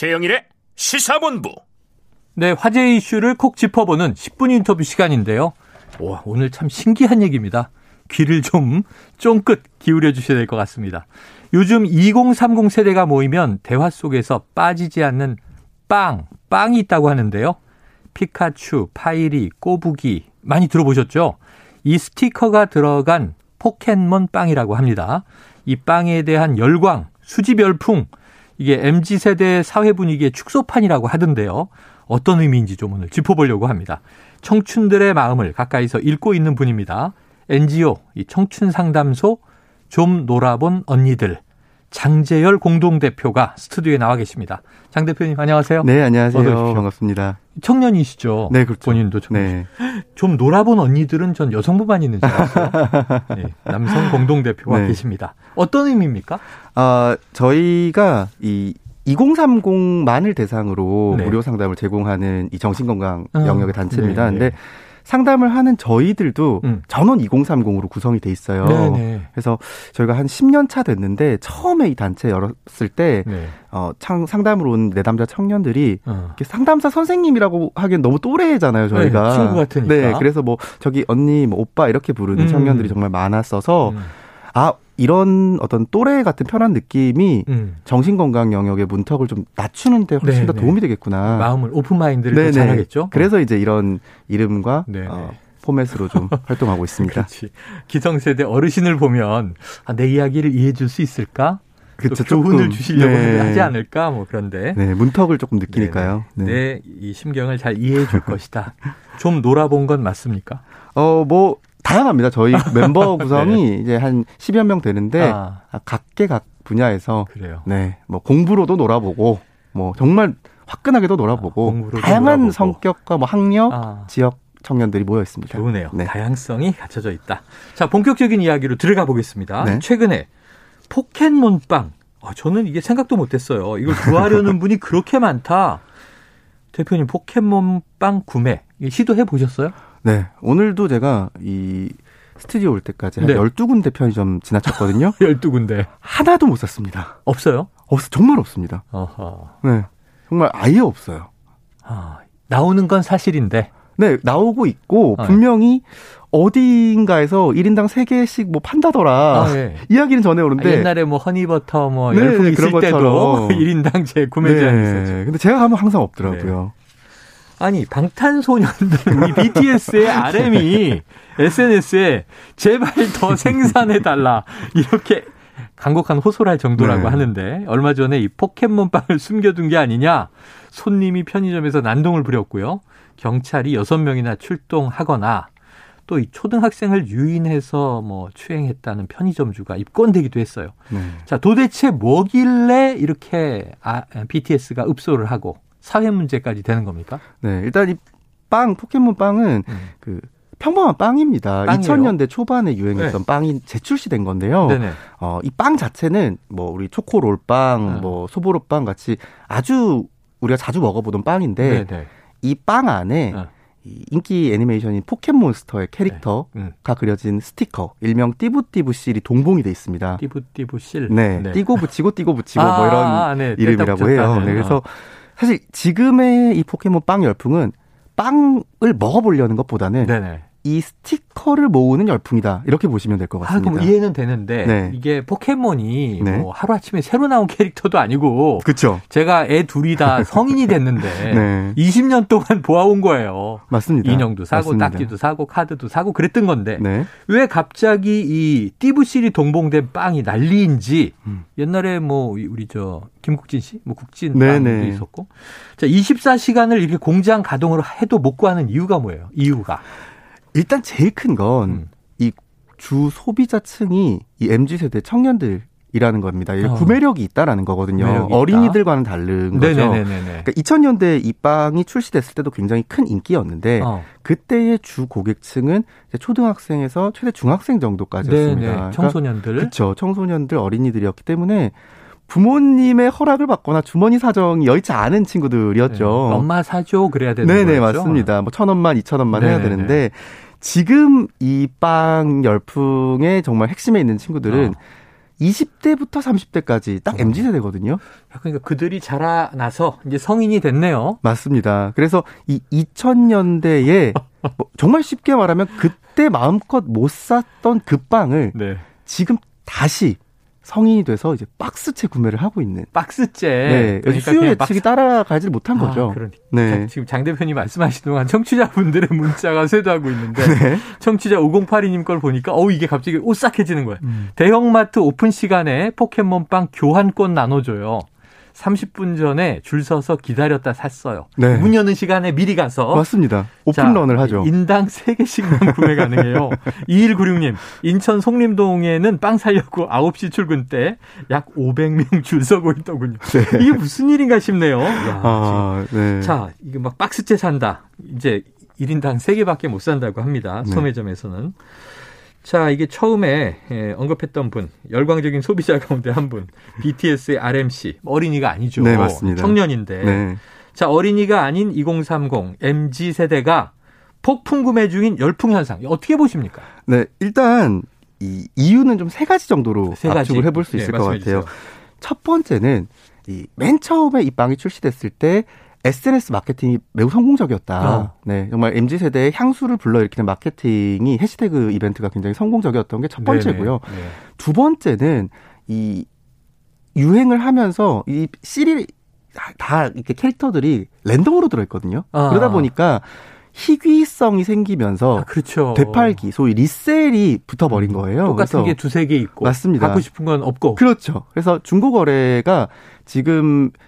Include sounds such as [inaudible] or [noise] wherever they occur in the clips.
최영일의 시사본부. 네, 화제 이슈를 콕 짚어보는 10분 인터뷰 시간인데요. 와, 오늘 참 신기한 얘기입니다. 귀를 좀 쫑긋 기울여 주셔야 될 것 같습니다. 요즘 2030 세대가 모이면 대화 속에서 빠지지 않는 빵, 빵이 있다고 하는데요. 피카츄, 파이리, 꼬부기 많이 들어보셨죠? 이 스티커가 들어간 포켓몬 빵이라고 합니다. 이 빵에 대한 열광, 수집 열풍, 이게 MZ세대 사회 분위기의 축소판이라고 하던데요. 어떤 의미인지 좀 오늘 짚어보려고 합니다. 청춘들의 마음을 가까이서 읽고 있는 분입니다. NGO, 이 청춘 상담소 좀 놀아본 언니들. 장재열 공동대표가 스튜디오에 나와 계십니다. 장 대표님 안녕하세요. 네, 안녕하세요. 반갑습니다. 청년이시죠? 네, 그렇죠. 본인도 청년. 네. 좀 놀아본 언니들은 전 여성부만 있는 줄 알았어요. [laughs] 네, 남성 공동대표가 네. 계십니다. 어떤 의미입니까? 아, 저희가 이 2030만을 대상으로 네. 무료 상담을 제공하는 이 정신건강 어. 영역의 단체입니다. 네, 네. 근데 상담을 하는 저희들도 음. 전원 2030으로 구성이 돼 있어요. 네네. 네. 그래서 저희가 한 10년 차 됐는데 처음에 이 단체 열었을 때 네. 어, 창, 상담으로 온 내담자 청년들이 어. 상담사 선생님이라고 하기엔 너무 또래잖아요, 저희가. 네, 친구 같으니까. 네, 그래서 뭐 저기 언니, 뭐 오빠 이렇게 부르는 음. 청년들이 정말 많았어서 음. 아 이런 어떤 또래 같은 편한 느낌이 음. 정신건강 영역의 문턱을 좀 낮추는데 훨씬 네네. 더 네. 도움이 되겠구나. 마음을 오픈 마인드를 잘하겠죠. 그래서 이제 이런 이름과 어, 포맷으로 좀 [laughs] 활동하고 있습니다. 그렇지. 기성세대 어르신을 보면 아, 내 이야기를 이해해 줄 수 있을까? 그렇죠. 교훈을 주시려고 네. 하지 않을까? 뭐 그런데. 네, 문턱을 조금 느끼니까요. 네. 네. 이 심경을 잘 이해해 줄 [laughs] 것이다. 좀 놀아본 건 맞습니까? 어, 뭐 다양합니다. 저희 [laughs] 멤버 구성이 네. 이제 한 10여 명 되는데 아. 각계 각 분야에서 그래요. 네. 뭐 공부로도 놀아보고 뭐 정말 화끈하게도 놀아보고 아, 다양한 놀아보고. 성격과 뭐 학력, 아. 지역 청년들이 모여 있습니다. 좋으네요. 네. 다양성이 갖춰져 있다. 자, 본격적인 이야기로 들어가 보겠습니다. 네. 최근에 포켓몬빵. 아, 저는 이게 생각도 못 했어요. 이걸 구하려는 [laughs] 분이 그렇게 많다. 대표님 포켓몬빵 구매 시도해 보셨어요? 네. 오늘도 제가 이 스튜디오 올 때까지 네. 12군데 편의점 지나쳤거든요. [laughs] 12군데. 하나도 못 샀습니다. 없어요? 없, 정말 없습니다. 어허. 네. 정말 아예 없어요. 아, 나오는 건 사실인데. 네, 나오고 있고, 아, 분명히 어디인가에서 1인당 3개씩 뭐 판다더라. 아, 네. [laughs] 이야기는 전해오는데. 아, 옛날에 뭐 허니버터 뭐 네, 열풍 네, 있을 그런 때도 [laughs] 1인당 제 구매 제한이 네. 있었죠. 근데 제가 가면 항상 없더라고요. 아니 방탄소년단 우리 [laughs] BTS의 RM이 SNS에 제발 더 생산해 달라 이렇게 간곡한 호소를 할 정도라고 네. 하는데 얼마 전에 이 포켓몬빵을 숨겨둔 게 아니냐 손님이 편의점에서 난동을 부렸고요 경찰이 여섯 명이나 출동하거나 또 이 초등학생을 유인해서 뭐 추행했다는 편의점주가 입건되기도 했어요. 네. 자 도대체 뭐길래 이렇게 아, BTS가 읍소를 하고 사회 문제까지 되는 겁니까? 네, 일단 이 빵 포켓몬 빵은 음. 그 평범한 빵입니다. 빵이에요? 2000년대 초반에 유행했던 네. 빵이 재출시된 건데요. 어, 이 빵 자체는 뭐 우리 초코롤빵, 네. 뭐 소보로빵 같이 아주 우리가 자주 먹어보던 빵인데 이 빵 안에 네. 이 인기 애니메이션인 포켓몬스터의 캐릭터가 네. 음. 그려진 스티커, 일명 띠부띠부 실이 동봉이 돼 있습니다. 띠부띠부 실. 네, 네. 띠고 붙이고 띠고 붙이고 아, 뭐 이런 아, 네. 이름이라고 해요. 네, 그래서 아. 사실 지금의 이 포켓몬 빵 열풍은 빵을 먹어보려는 것보다는 네네. 이 스티커를 모으는 열풍이다. 이렇게 보시면 될 것 같습니다. 아, 그럼 이해는 되는데 네. 이게 포켓몬이 네. 뭐 하루 아침에 새로 나온 캐릭터도 아니고 그렇죠. 제가 애 둘이 다 [laughs] 성인이 됐는데 [laughs] 네. 20년 동안 보아온 거예요. 맞습니다. 인형도 사고 맞습니다. 딱지도 사고 카드도 사고 그랬던 건데 네. 왜 갑자기 이 띠부실이 동봉된 빵이 난리인지 음. 옛날에 뭐 우리 저 김국진 씨, 뭐 국진 네, 빵도 네. 있었고 자 24시간을 이렇게 공장 가동으로 해도 못 구하는 이유가 뭐예요? 이유가 일단 제일 큰 건 이주 음. 소비자층이 이 MZ 세대 청년들 이라는 겁니다. 어. 구매력이 있다라는 거거든요. 어린이들과는 다른 거죠. 네네네네. 그러니까 2000년대 이 빵이 출시됐을 때도 굉장히 큰 인기였는데 어. 그때의 주 고객층은 초등학생에서 최대 중학생 정도까지였습니다. 그러니까 청소년들. 그렇죠. 청소년들 어린이들이었기 때문에 부모님의 허락을 받거나 주머니 사정이 여의치 않은 친구들이었죠. 네. 엄마 사줘 그래야 되는 네네, 거죠. 네네 맞습니다. 뭐 천 원만 이천 원만. 해야 되는데 지금 이 빵 열풍의 정말 핵심에 있는 친구들은 어. 20대부터 30대까지 딱 MZ 세대거든요. 그러니까 그들이 자라나서 이제 성인이 됐네요. 맞습니다. 그래서 이 2000년대에 [laughs] 뭐 정말 쉽게 말하면 그때 마음껏 못 샀던 그 빵을 네. 지금 다시 성인이 돼서 이제 박스채 구매를 하고 있는 박스채. 네, 그러니까 수요 예측이 따라가지 못한 아, 거죠. 그러니까 네. 지금 장 대표님 말씀하신 동안 청취자분들의 문자가 [laughs] 쇄도하고 있는데 네. 청취자 5082님 걸 보니까 어 이게 갑자기 오싹해지는 거예요. 음. 대형마트 오픈 시간에 포켓몬빵 교환권 나눠줘요. 30분 전에 줄 서서 기다렸다 샀어요. 네. 문 여는 시간에 미리 가서. 맞습니다. 오픈런을 자, 하죠. 인당 3개씩만 [laughs] 구매 가능해요. 2196님, 인천 송림동에는 빵 사려고 9시 출근 때 약 500명 줄 서고 있더군요. 네. 이게 무슨 일인가 싶네요. 야, 아, 네. 자, 이게 막 박스째 산다. 이제 1인당 3개밖에 못 산다고 합니다. 네. 소매점에서는. 자, 이게 처음에 예, 언급했던 분, 열광적인 소비자 가운데 한 분, BTS의 RMC, 어린이가 아니죠. 네, 맞습니다. 청년인데. 네. 자, 어린이가 아닌 2030, MG 세대가 폭풍 구매 중인 열풍 현상, 어떻게 보십니까? 네, 일단 이 이유는 좀 세 가지 정도로 세 가지. 압축을 해볼 수 네, 있을 네, 것 같아요. 주세요. 첫 번째는 이 맨 처음에 이 빵이 출시됐을 때 SNS 마케팅이 매우 성공적이었다. 어. 네, 정말 MZ 세대의 향수를 불러일으키는 마케팅이 해시태그 이벤트가 굉장히 성공적이었던 게 첫 번째고요. 네. 두 번째는 이 유행을 하면서 이 시리 다 이렇게 캐릭터들이 랜덤으로 들어있거든요. 아. 그러다 보니까 희귀성이 생기면서 아, 그렇죠. 되팔기 소위 리셀이 붙어버린 음, 거예요. 똑같은 게 두세 개 있고 맞습니다. 갖고 싶은 건 없고 그렇죠. 그래서 중고 거래가 지금 약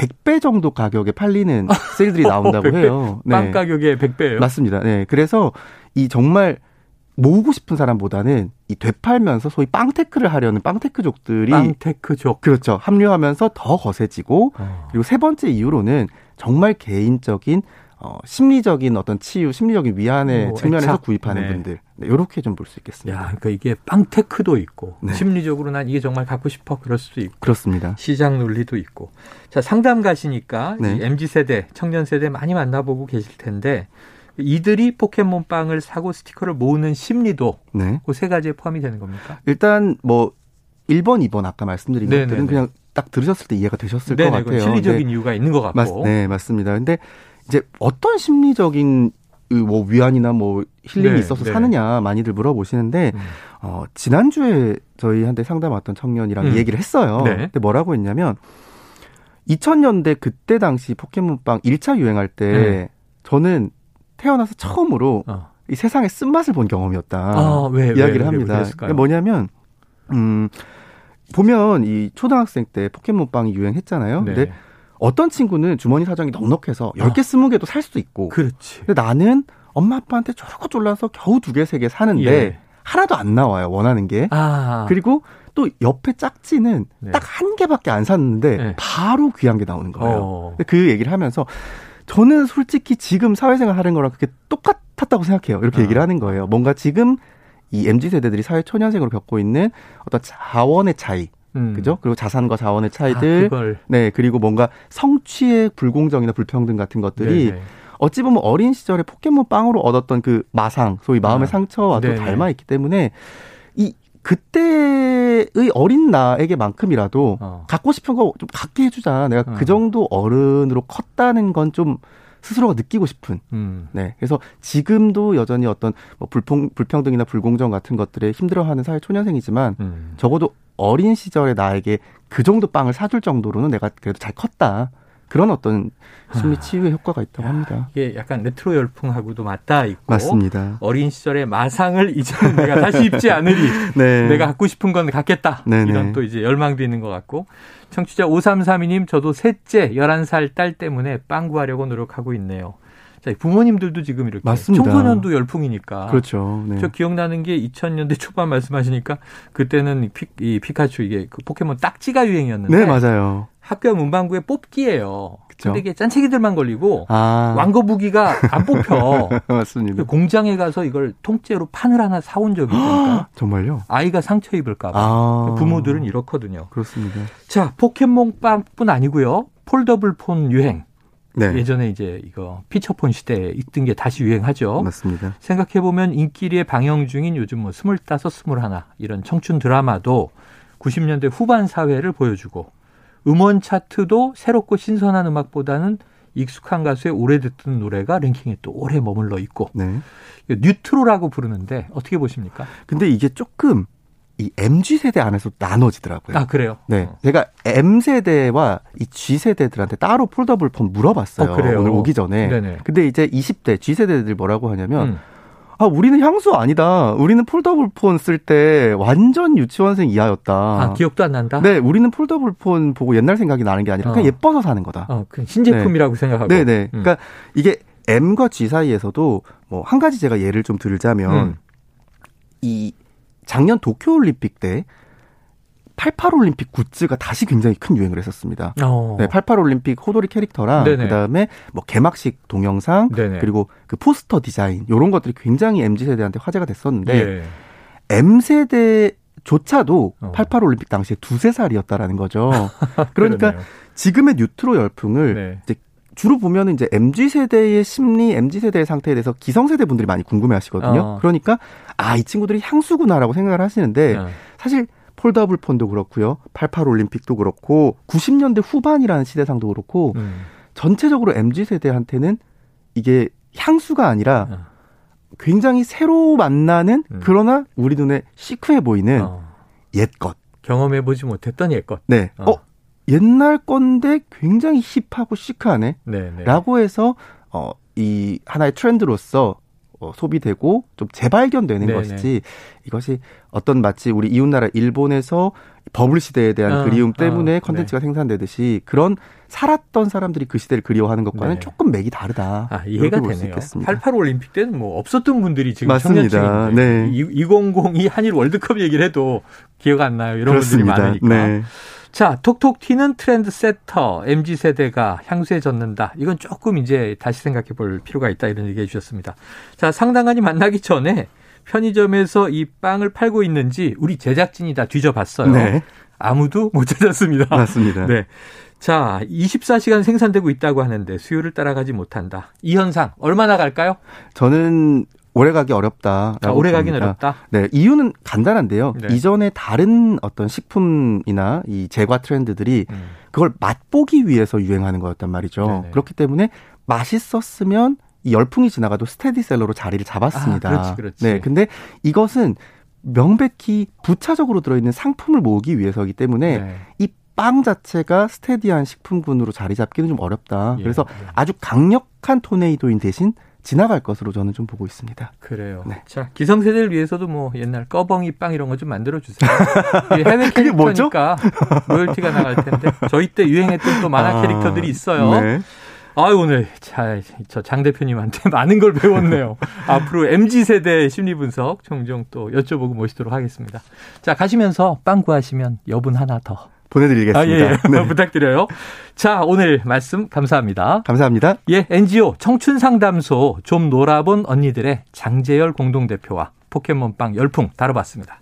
100배 정도 가격에 팔리는 [laughs] 세일들이 나온다고 해요. 네. 빵 가격의 100배예요. 맞습니다. 네. 그래서 이 정말 모으고 싶은 사람보다는 이 되팔면서 소위 빵테크를 하려는 빵테크족들이 빵테크족 그렇죠. 합류하면서 더 거세지고 어. 그리고 세 번째 이유로는 정말 개인적인 어, 심리적인 어떤 치유, 심리적인 위안의 뭐, 측면에서 애착. 구입하는 네. 분들. 네, 이렇게 좀 볼 수 있겠습니다. 야, 그러니까 이게 빵테크도 있고 네. 심리적으로 난 이게 정말 갖고 싶어 그럴 수도 있고 그렇습니다. 시장 논리도 있고. 자, 상담 가시니까 네. MZ 세대, 청년 세대 많이 만나보고 계실 텐데 이들이 포켓몬 빵을 사고 스티커를 모으는 심리도 네. 그세 가지에 포함이 되는 겁니까? 일단 뭐 1번, 2번 아까 말씀드린 네네네. 것들은 그냥 딱 들으셨을 때 이해가 되셨을 네네, 것 같아요. 심리적인 이유가 있는 것 같고. 맞, 네, 맞습니다. 근데 이제 어떤 심리적인 뭐 위안이나 뭐 힐링이 네, 있어서 네. 사느냐 많이들 물어보시는데 음. 어 지난주에 저희한테 상담 왔던 청년이랑 음. 얘기를 했어요. 네. 근데 뭐라고 했냐면 2000년대 그때 당시 포켓몬빵 1차 유행할 때 네. 저는 태어나서 처음으로 어. 이 세상의 쓴맛을 본 경험이었다. 아, 왜, 이야기를 왜, 합니다. 왜, 뭐냐면 음 보면 이 초등학생 때 포켓몬빵이 유행했잖아요. 네. 근데 어떤 친구는 주머니 사정이 넉넉해서 10개, 20개도 살 수도 있고. 그렇지. 근데 나는 엄마 아빠한테 쪼르고 졸라서 겨우 두 개, 세 개 사는데 예. 하나도 안 나와요. 원하는 게. 아. 그리고 또 옆에 짝지는 네. 딱한 개밖에 안 샀는데 네. 바로 귀한 게 나오는 거예요. 어. 그 얘기를 하면서 저는 솔직히 지금 사회생활 하는 거랑 그게 똑같았다고 생각해요. 이렇게 아. 얘기를 하는 거예요. 뭔가 지금 이 MZ 세대들이 사회 초년생으로 겪고 있는 어떤 자원의 차이, 음. 그죠? 그리고 자산과 자원의 차이들, 아, 네 그리고 뭔가 성취의 불공정이나 불평등 같은 것들이 네네. 어찌 보면 어린 시절에 포켓몬 빵으로 얻었던 그 마상, 소위 마음의 아, 상처와도 네네. 닮아 있기 때문에 이 그때의 어린 나에게만큼이라도 어. 갖고 싶은 거 좀 갖게 해주자. 내가 그 어. 그 정도 어른으로 컸다는 건 좀 스스로가 느끼고 싶은. 음. 네. 그래서 지금도 여전히 어떤 뭐 불평, 불평등이나 불공정 같은 것들에 힘들어하는 사회 초년생이지만 음. 적어도 어린 시절에 나에게 그 정도 빵을 사줄 정도로는 내가 그래도 잘 컸다. 그런 어떤 심리 아. 치유의 효과가 있다고 합니다. 이게 약간 레트로 열풍하고도 맞닿아 있고 맞습니다. 어린 시절의 마상을 이제는 내가 다시 입지 않으리 [laughs] 네. 내가 갖고 싶은 건 갖겠다. 네네. 이런 또 이제 열망도 있는 것 같고 청취자 5332님 저도 셋째 11살 딸 때문에 빵 구하려고 노력하고 있네요. 자, 부모님들도 지금 이렇게 맞습니다. 청소년도 열풍이니까. 그렇죠. 네. 저 기억나는 게 2000년대 초반 말씀하시니까 그때는 피, 이 피카츄 이게 그 포켓몬 딱지가 유행이었는데 네, 맞아요. 학교 문방구에 뽑기예요. 그쵸? 근데 이게 잔챙이들만 걸리고 아. 왕거북이가 안 뽑혀. [laughs] 맞습니다. 그 공장에 가서 이걸 통째로 판을 하나 사온 적이 있으니까. [gasps] 정말요? 아이가 상처 입을까 봐. 아. 부모들은 이렇거든요. 그렇습니다. 자, 포켓몬빵뿐 아니고요. 폴더블 폰 유행. 네. 예전에 이제 이거 피처폰 시대에 있던 게 다시 유행하죠. 맞습니다. 생각해 보면 인기리에 방영 중인 요즘 뭐 스물다섯, 스물하나 이런 청춘 드라마도 90년대 후반 사회를 보여주고 음원 차트도 새롭고 신선한 음악보다는 익숙한 가수의 오래 듣던 노래가 랭킹에 또 오래 머물러 있고 네. 뉴트로라고 부르는데 어떻게 보십니까? 근데 이게 조금 이 MZ 세대 안에서 나눠지더라고요. 아 그래요? 네, 어. 제가 M 세대와 이 Z 세대들한테 따로 폴더블 폰 물어봤어요. 어, 오늘 오기 전에. 네네. 근데 이제 20대 Z 세대들 뭐라고 하냐면. 음. 아, 우리는 향수 아니다. 우리는 폴더블 폰 쓸 때 완전 유치원생 이하였다. 아, 기억도 안 난다? 네, 우리는 폴더블 폰 보고 옛날 생각이 나는 게 아니라 그냥 어. 예뻐서 사는 거다. 어, 그 신제품이라고 네. 생각하고. 네네. 네. 음. 그러니까 이게 M과 Z 사이에서도 뭐 한 가지 제가 예를 좀 들자면 음. 이 작년 도쿄올림픽 때 88올림픽 굿즈가 다시 굉장히 큰 유행을 했었습니다. 어. 네, 88올림픽 호돌이 캐릭터랑 네네. 그다음에 뭐 개막식 동영상 네네. 그리고 그 포스터 디자인 이런 것들이 굉장히 MZ 세대한테 화제가 됐었는데 예. M 세대 조차도 어. 88올림픽 당시에 두세 살이었다라는 거죠. [laughs] 그러니까 지금의 뉴트로 열풍을 네. 이제 주로 보면은 이제 MZ 세대의 심리, MZ 세대의 상태에 대해서 기성 세대 분들이 많이 궁금해 하시거든요. 어. 그러니까 아, 이 친구들이 향수구나라고 생각을 하시는데 어. 사실 폴더블 폰도 그렇고요. 88 올림픽도 그렇고 90년대 후반이라는 시대상도 그렇고 음. 전체적으로 MZ 세대한테는 이게 향수가 아니라 어. 굉장히 새로 만나는 음. 그러나 우리 눈에 시크해 보이는 어. 옛것. 경험해 보지 못했던 옛것. 네. 어. 어, 옛날 건데 굉장히 힙하고 시크하네. 네네. 라고 해서 어, 이 하나의 트렌드로서 어, 소비되고 좀 재발견되는 네네. 것이지 이것이 어떤 마치 우리 이웃나라 일본에서 버블 시대에 대한 어, 그리움 때문에 어, 컨텐츠가 네. 생산되듯이 그런 살았던 사람들이 그 시대를 그리워하는 것과는 네. 조금 맥이 다르다. 아, 이해가 되네요. 88 올림픽 때는 뭐 없었던 분들이 지금 맞습니다. 네. 2002 한일 월드컵 얘기를 해도 기억 안 나요. 이런 그렇습니다. 분들이 많으니까. 네. 자, 톡톡 튀는 트렌드 세터, MZ 세대가 향수에 젖는다. 이건 조금 이제 다시 생각해 볼 필요가 있다. 이런 얘기 해 주셨습니다. 자, 상당한이 만나기 전에 편의점에서 이 빵을 팔고 있는지 우리 제작진이 다 뒤져봤어요. 네. 아무도 못 찾았습니다. 맞습니다. 네. 자, 24시간 생산되고 있다고 하는데 수요를 따라가지 못한다. 이 현상 얼마나 갈까요? 저는 오래 가기 어렵다. 아, 오래 가긴 어렵다. 네, 이유는 간단한데요. 네. 이전에 다른 어떤 식품이나 이 제과 트렌드들이 음. 그걸 맛보기 위해서 유행하는 거였단 말이죠. 네네. 그렇기 때문에 맛있었으면 이 열풍이 지나가도 스테디셀러로 자리를 잡았습니다. 아, 그렇지, 그렇지. 네, 근데 이것은 명백히 부차적으로 들어있는 상품을 모으기 위해서이기 때문에 네. 이빵 자체가 스테디한 식품군으로 자리 잡기는 좀 어렵다. 예, 그래서 예. 아주 강력한 토네이도인 대신 지나갈 것으로 저는 좀 보고 있습니다. 그래요. 네. 자, 기성세대를 위해서도 뭐 옛날 꺼벙이 빵 이런 거 좀 만들어 주세요. [laughs] 해외 캐릭터니까 로열티가 나갈 텐데 저희 때 유행했던 또 만화 아, 캐릭터들이 있어요. 네. 아유 오늘 저장 대표님한테 [laughs] 많은 걸 배웠네요. 앞으로 mz 세대 심리 분석 종종 또 여쭤보고 모시도록 하겠습니다. 자 가시면서 빵 구하시면 여분 하나 더 보내드리겠습니다. 아, 예, 예. 네. [laughs] 부탁드려요. 자, 오늘 말씀 감사합니다. 감사합니다. 예, NGO 청춘 상담소 좀 놀아본 언니들의 장재열 공동 대표와 포켓몬빵 열풍 다뤄봤습니다.